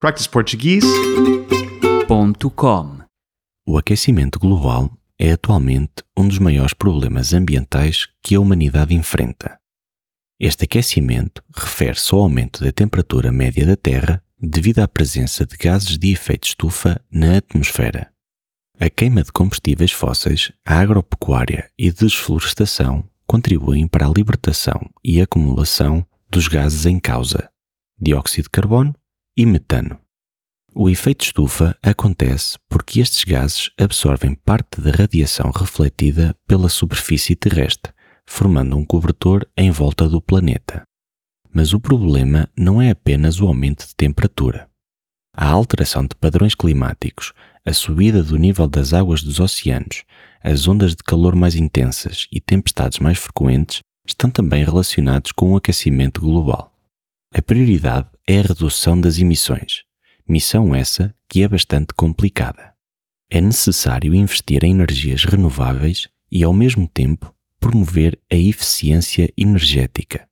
practiceportuguese.com O aquecimento global é atualmente um dos maiores problemas ambientais que a humanidade enfrenta. Este aquecimento refere-se ao aumento da temperatura média da Terra devido à presença de gases de efeito estufa na atmosfera. A queima de combustíveis fósseis, a agropecuária e a desflorestação contribuem para a libertação e acumulação dos gases em causa, dióxido de carbono e metano. O efeito estufa acontece porque estes gases absorvem parte da radiação refletida pela superfície terrestre, formando um cobertor em volta do planeta. Mas o problema não é apenas o aumento de temperatura. A alteração de padrões climáticos, a subida do nível das águas dos oceanos, as ondas de calor mais intensas e tempestades mais frequentes estão também relacionados com o aquecimento global. A prioridade é a redução das emissões, missão essa que é bastante complicada. É necessário investir em energias renováveis e, ao mesmo tempo, promover a eficiência energética.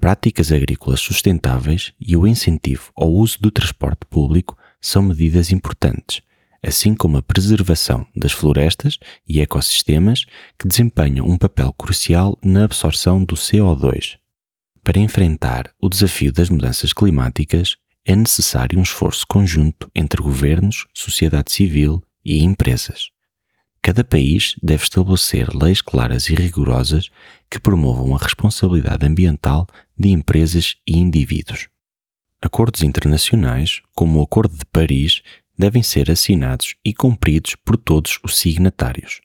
Práticas agrícolas sustentáveis e o incentivo ao uso do transporte público são medidas importantes, assim como a preservação das florestas e ecossistemas que desempenham um papel crucial na absorção do CO2. Para enfrentar o desafio das mudanças climáticas, é necessário um esforço conjunto entre governos, sociedade civil e empresas. Cada país deve estabelecer leis claras e rigorosas que promovam a responsabilidade ambiental de empresas e indivíduos. Acordos internacionais, como o Acordo de Paris, devem ser assinados e cumpridos por todos os signatários.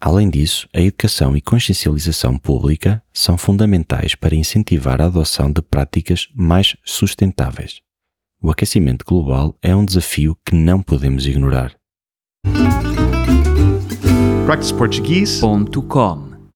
Além disso, a educação e consciencialização pública são fundamentais para incentivar a adoção de práticas mais sustentáveis. O aquecimento global é um desafio que não podemos ignorar. practiceportuguese.com